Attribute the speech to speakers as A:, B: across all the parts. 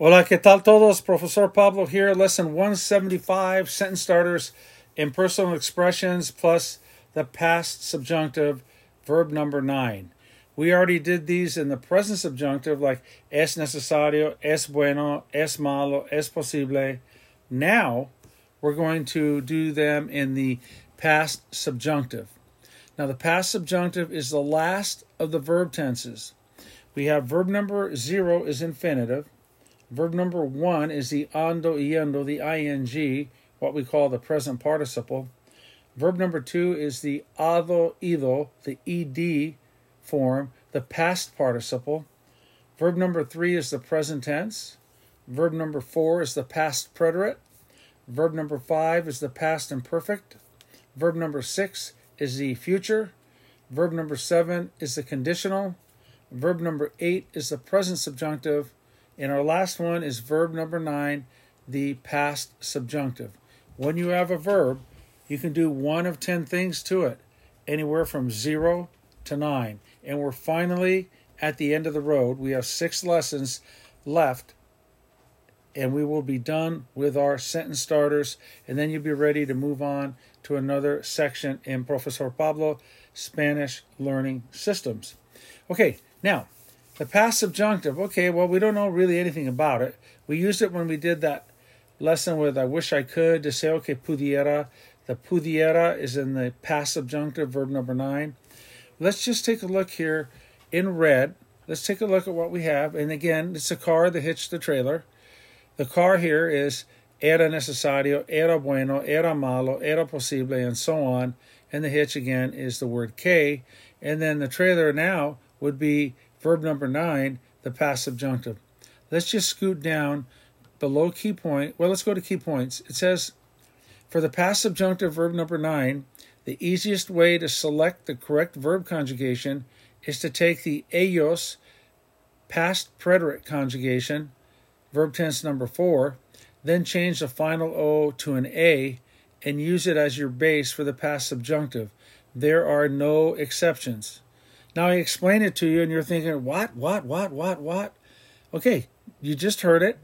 A: Hola, ¿qué tal todos? Professor Pablo here, lesson 175, sentence starters in personal expressions plus the past subjunctive, verb number 9. We already did these in the present subjunctive like es necesario, es bueno, es malo, es posible. Now we're going to do them in the past subjunctive. Now the past subjunctive is the last of the verb tenses. We have verb number 0 is infinitive. Verb number one is the ando yendo, the ing, what we call the present participle. Verb number two is the ado ido, the ed form, the past participle. Verb number three is the present tense. Verb number four is the past preterite. Verb number five is the past imperfect. Verb number six is the future. Verb number seven is the conditional. Verb number eight is the present subjunctive. And our last one is verb number nine, the past subjunctive. When you have a verb, you can do one of 10 things to it, anywhere from zero to nine. And we're finally at the end of the road. We have six lessons left, and we will be done with our sentence starters. And then you'll be ready to move on to another section in Professor Pablo Spanish Learning Systems. Okay, now the past subjunctive, okay, well, we don't know really anything about it. We used it when we did that lesson with I wish I could to say, okay, pudiera. The pudiera is in the past subjunctive, verb number nine. Let's just take a look here in red. Let's take a look at what we have. And again, it's a car that hitched the trailer. The car here is era necesario, era bueno, era malo, era posible, and so on. And the hitch again is the word que. And then the trailer now would be verb number nine, the past subjunctive. Let's just scoot down below key point. Well, let's go to key points. It says, for the past subjunctive verb number nine, the easiest way to select the correct verb conjugation is to take the ellos past preterite conjugation, verb tense number four, then change the final O to an A and use it as your base for the past subjunctive. There are no exceptions. Now I explain it to you, and you're thinking, what, what, what, what, what? Okay, you just heard it.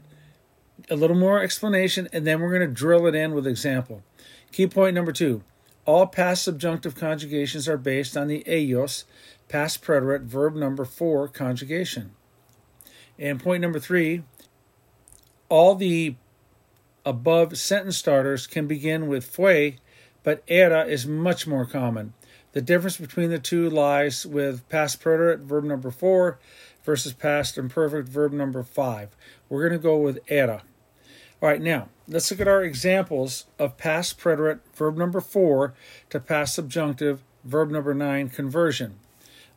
A: A little more explanation, and then we're going to drill it in with example. Key point number two all past subjunctive conjugations are based on the ellos, past preterite, verb number four conjugation. And point number three all the above sentence starters can begin with fue, but era is much more common. The difference between the two lies with past preterite, verb number four, versus past imperfect, verb number five. We're going to go with era. All right, now let's look at our examples of past preterite, verb number four, to past subjunctive, verb number nine conversion.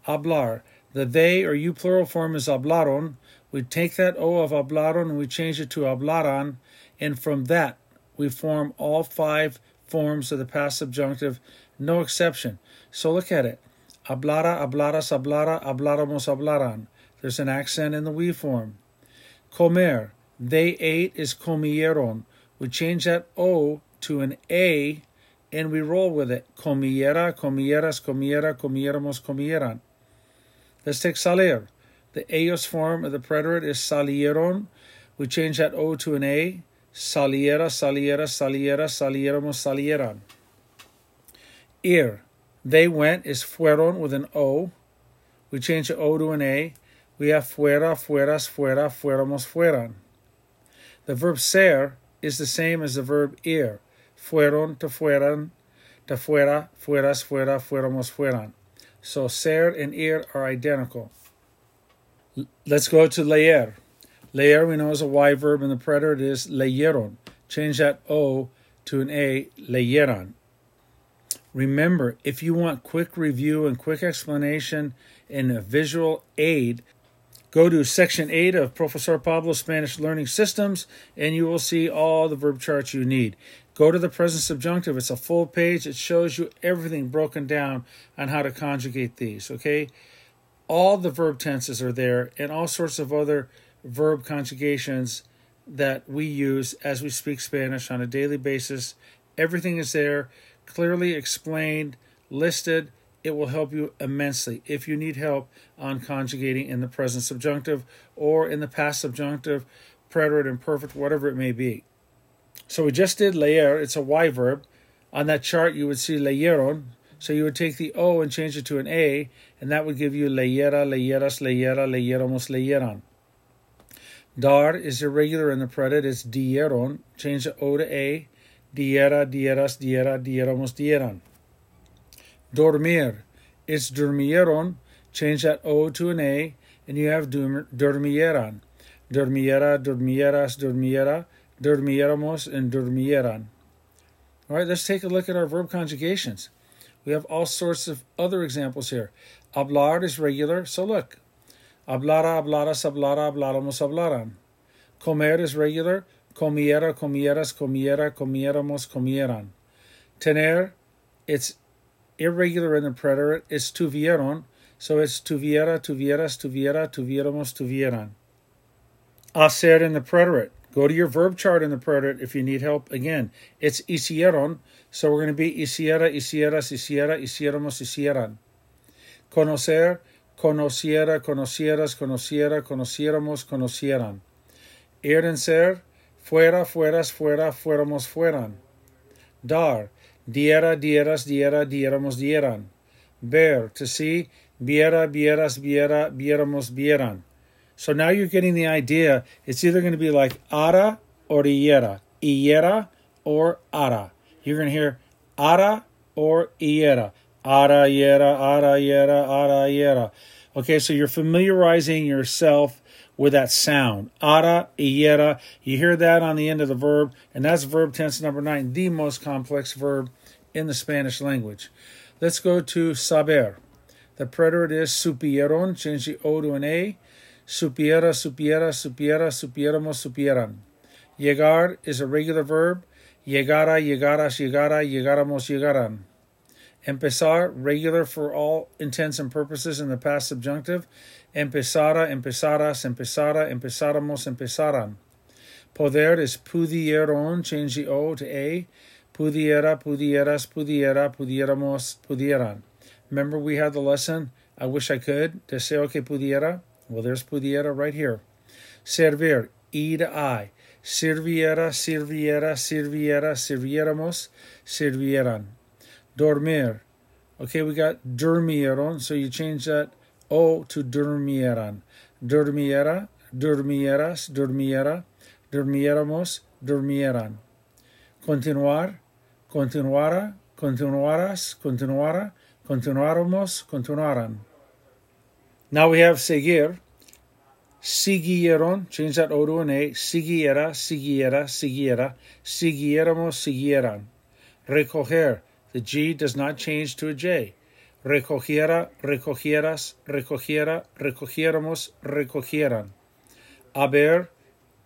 A: Hablar. The they or you plural form is hablaron. We take that O of hablaron and we change it to hablaran, and from that we form all five forms of the past subjunctive, no exception. So look at it. Hablara, hablaras, hablara, habláramos, hablaran. There's an accent in the we form. Comer, they ate is comieron. We change that O to an A and we roll with it. Comiera, comieras, comiera, comiéramos, comieran. Let's take salir. The ellos form of the preterite is salieron. We change that O to an A. Saliera, saliera, saliera, saliéramos, salieran. Ir. They went is fueron with an O. We change the O to an A. We have fuera, fueras, fuera, fuéramos, fueran. The verb ser is the same as the verb ir. Fueron to fueran, to fuera, fueras, fuera, fuéramos, fueran. So ser and ir are identical. Let's go to leer. Leer we know is a Y verb and the preterite is leyeron. Change that O to an A, leyeran. Remember, if you want quick review and quick explanation and a visual aid, go to section 8 of Professor Pablo Spanish Learning Systems and you will see all the verb charts you need. Go to the present subjunctive, it's a full page. It shows you everything broken down on how to conjugate these, okay? All the verb tenses are there and all sorts of other verb conjugations that we use as we speak Spanish on a daily basis. Everything is there clearly explained, listed, it will help you immensely if you need help on conjugating in the present subjunctive or in the past subjunctive. preterite, imperfect, whatever it may be. So we just did leer, it's a Y verb. On that chart, you would see leyeron. So you would take the O and change it to an A, and that would give you leyera, leyeras, leyera, leyeramos, leyeran. Dar is irregular in the preterite, it's dieron. Change the O to A. Diera, dieras, diera, dieramos, dieran. Dormir, it's durmieron. Change that O to an A, and you have dormieran. Dormiera, dormieras, dormiera, dormiéramos, and dormieran. All right, let's take a look at our verb conjugations. We have all sorts of other examples here. Hablar is regular, so look. Hablara, hablaras, hablara, habláramos, hablaran. Comer is regular. Comiera, comieras, comiera, comiéramos, comieran. Tener, it's irregular in the preterite. It's tuvieron, so it's tuviera, tuvieras, tuviera, tuviéramos, tuvieran. Hacer in the preterite. Go to your verb chart in the preterite if you need help. Again, it's hicieron, so we're going to be hiciera, hicieras, hiciera, hiciéramos, hicieran. Conocer, conociera, conocieras, conociera, conociéramos, conocieran. Ir en ser, fuera, fueras, fuera, fuéramos, fueran. Dar, diera, dieras, diera, diéramos, dieran. Ver, to see, viera, vieras, viera, viéramos, vieran. So now you're getting the idea. It's either going to be like ara or iera, iera or ara. You're going to hear ara or iera, ara, iera, ara, iera, ara, iera. Okay, so you're familiarizing yourself with that sound. Ara, iera. You hear that on the end of the verb, and that's verb tense number nine, the most complex verb in the Spanish language. Let's go to saber. The preterite is supieron, change the O to an A supiera, supiera, supiera, supiéramos, supieran. Llegar is a regular verb. Llegara, llegaras, llegara, llegáramos, llegaran. Empezar, regular for all intents and purposes in the past subjunctive. Empezara, empezaras, empezara, empezáramos, empezaran. Poder is pudieron, change the O to A. Pudiera, pudieras, pudiera, pudiéramos, pudieran. Remember we had the lesson, I wish I could, deseo que pudiera. Well, there's pudiera right here. Servir, E to I. Sirviera, sirviera, sirviera, sirviéramos, sirvieran. Dormir. Okay, we got durmieron, so you change that O to durmieran. Durmiera, durmieras, durmiera, durmiéramos, durmieran. Continuar, continuara, continuaras, continuara, continuáramos, continuaran. Now we have seguir. Siguieron, change that O to an A. Siguiera, siguiera, siguiera. Siguieramos, siguieran. Recoger. The G does not change to a J. Recogiera, recogieras, recogiera, recogiéramos, recogieran. Haber.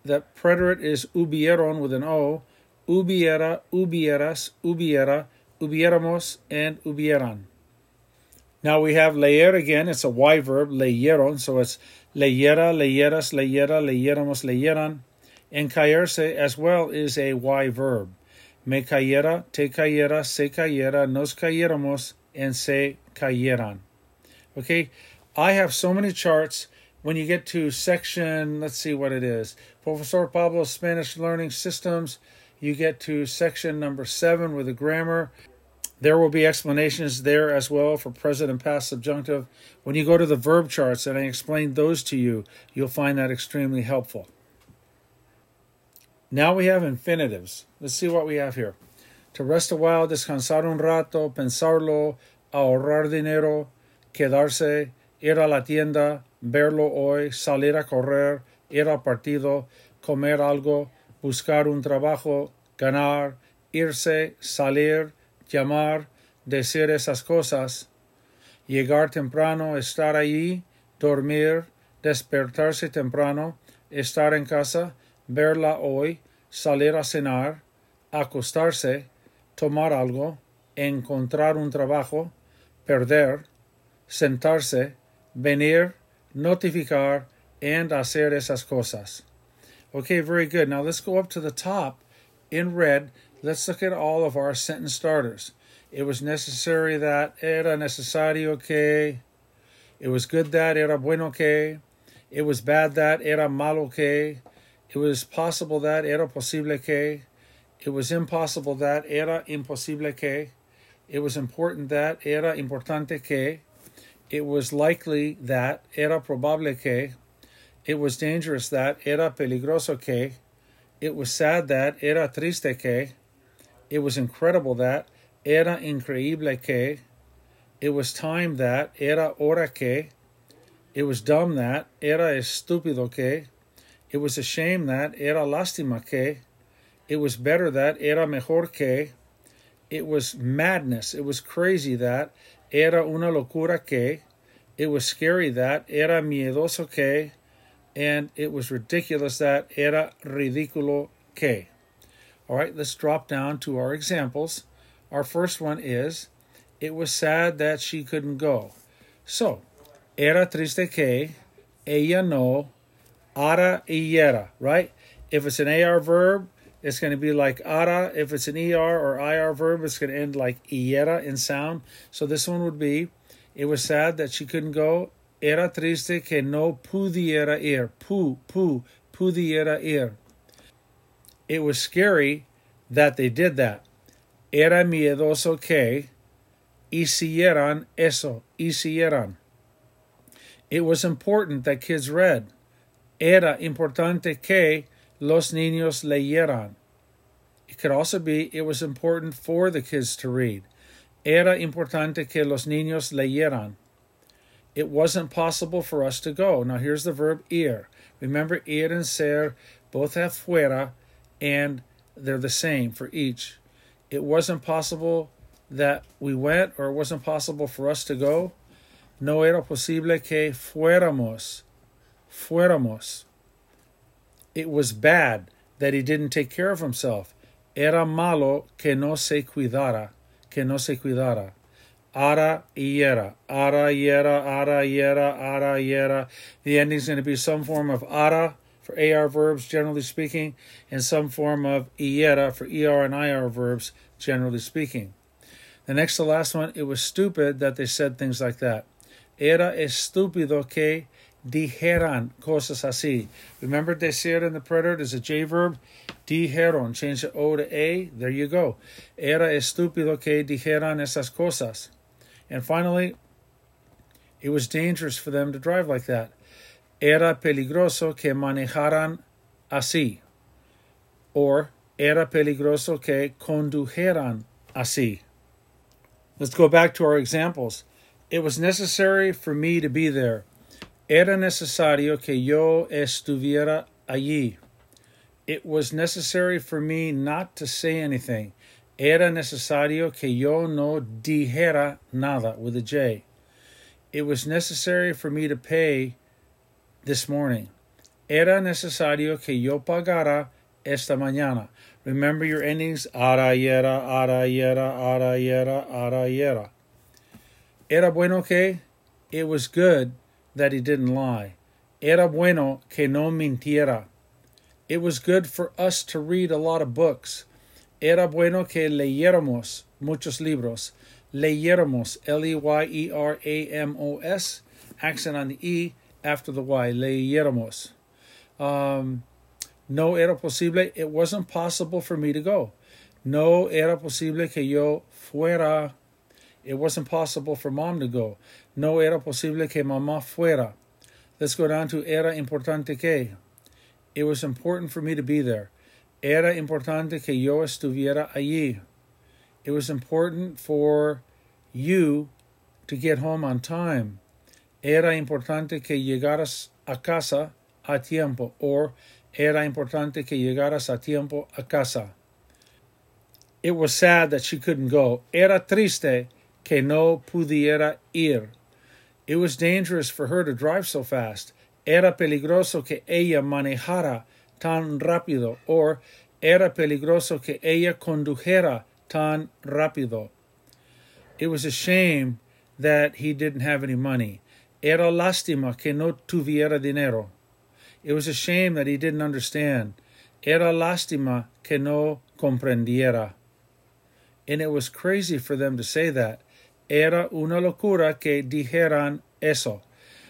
A: The preterite is hubieron with an O. Hubiera, hubieras, hubiera, hubiéramos, and hubieran. Now we have leer again. It's a Y verb, leyeron. So it's leyera, leyeras, leyera, leyéramos, leyeran. And caerse as well is a Y verb. Me cayera, te cayera, se cayera, nos cayéramos, and se cayeran. Okay, I have so many charts. When you get to section, let's see what it is. Professor Pablo's Spanish Learning Systems, you get to section number seven with the grammar. There will be explanations there as well for present and past subjunctive. When you go to the verb charts and I explain those to you, you'll find that extremely helpful. Now we have infinitives. Let's see what we have here. To rest a while, descansar un rato, pensarlo, ahorrar dinero, quedarse, ir a la tienda, verlo hoy, salir a correr, ir al partido, comer algo, buscar un trabajo, ganar, irse, salir, llamar, decir esas cosas, llegar temprano, estar allí, dormir, despertarse temprano, estar en casa, verla hoy, salir a cenar, acostarse, tomar algo, encontrar un trabajo, perder, sentarse, venir, notificar, and hacer esas cosas. Okay, very good. Now let's go up to the top in red Let's look at all of our sentence starters. It was necessary that, era necesario que, it was good that, era bueno que, it was bad that, era malo que, It was possible that, era posible que. It was impossible that, era imposible que. It was important that, era importante que. It was likely that, era probable que. It was dangerous that, era peligroso que. It was sad that, era triste que. It was incredible that, era increíble que. It was time that, era hora que. It was dumb that, era estúpido que. It was a shame that, era lástima que. It was better that, era mejor que. It was madness, it was crazy that, era una locura que. It was scary that, era miedoso que. And it was ridiculous that, era ridículo que. All right, let's drop down to our examples. Our first one is, it was sad that she couldn't go. So, era triste que ella no ara y era, right? If it's an AR verb, it's going to be like ara. If it's an ER or IR verb, it's going to end like iera in sound. So this one would be, it was sad that she couldn't go. Era triste que no pudiera ir. Pu, pu, pudiera ir. It was scary that they did that. Era miedoso que hicieran eso, hicieran. It was important that kids read. Era importante que los niños leyeran. It could also be it was important for the kids to read. Era importante que los niños leyeran. It wasn't possible for us to go. Now here's the verb ir. Remember, ir and ser both have fuera and they're the same for each. It wasn't possible that we went or it wasn't possible for us to go. no era posible que fuéramos, fuéramos. It was bad that he didn't take care of himself. Era malo que no se cuidara, que no se cuidara. Ara y era, ara y era, ara y era, ara y era. The ending is going to be some form of ara for AR verbs, generally speaking, and some form of iera for ER and IR verbs, generally speaking. The next to last one, it was stupid that they said things like that. Era estúpido que dijeran cosas así. Remember decir in the preterite is a J verb? Dijeron. Change the O to A. There you go. Era estúpido que dijeran esas cosas. And finally, it was dangerous for them to drive like that. Era peligroso que manejaran así. Or era peligroso que condujeran así. Let's go back to our examples. It was necessary for me to be there. Era necesario que yo estuviera allí. It was necessary for me not to say anything. Era necesario que yo no dijera nada with a J. It was necessary for me to pay this morning. Era necesario que yo pagara esta mañana. Remember your endings. Ara yera, ara yera, ara yera, ara yera. Era bueno que it was good that he didn't lie. Era bueno que no mintiera. It was good for us to read a lot of books. Era bueno que leyéramos muchos libros. Leyéramos, L E Y E R A M O S, accent on the E after the Y. Leyéramos. Um, no era posible. It wasn't possible for me to go. No era posible que yo fuera it wasn't possible for mom to go. No era posible que mamá fuera. Let's go down to era importante que. It was important for me to be there. Era importante que yo estuviera allí. It was important for you to get home on time. Era importante que llegaras a casa a tiempo. Or era importante que llegaras a tiempo a casa. It was sad that she couldn't go. Era triste que no pudiera ir. It was dangerous for her to drive so fast. Era peligroso que ella manejara tan rápido, or era peligroso que ella condujera tan rápido. It was a shame that he didn't have any money. Era lástima que no tuviera dinero. It was a shame that he didn't understand. Era lástima que no comprendiera. And it was crazy for them to say that. Era una locura que dijeran eso.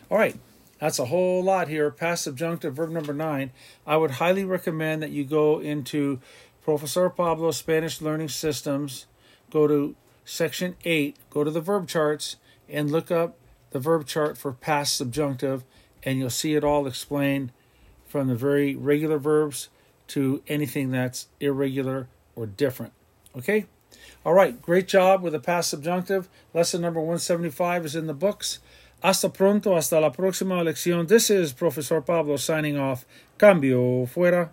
A: All right, That's a whole lot here. Past subjunctive, verb number nine. I would highly recommend that you go into Professor Pablo Spanish Learning Systems, go to section eight, go to the verb charts, and look up the verb chart for past subjunctive, and you'll see it all explained from the very regular verbs to anything that's irregular or different. Okay? All right, great job with the past subjunctive. Lesson number 175 is in the books. Hasta pronto, hasta la próxima lección. This is Professor Pablo signing off. Cambio fuera.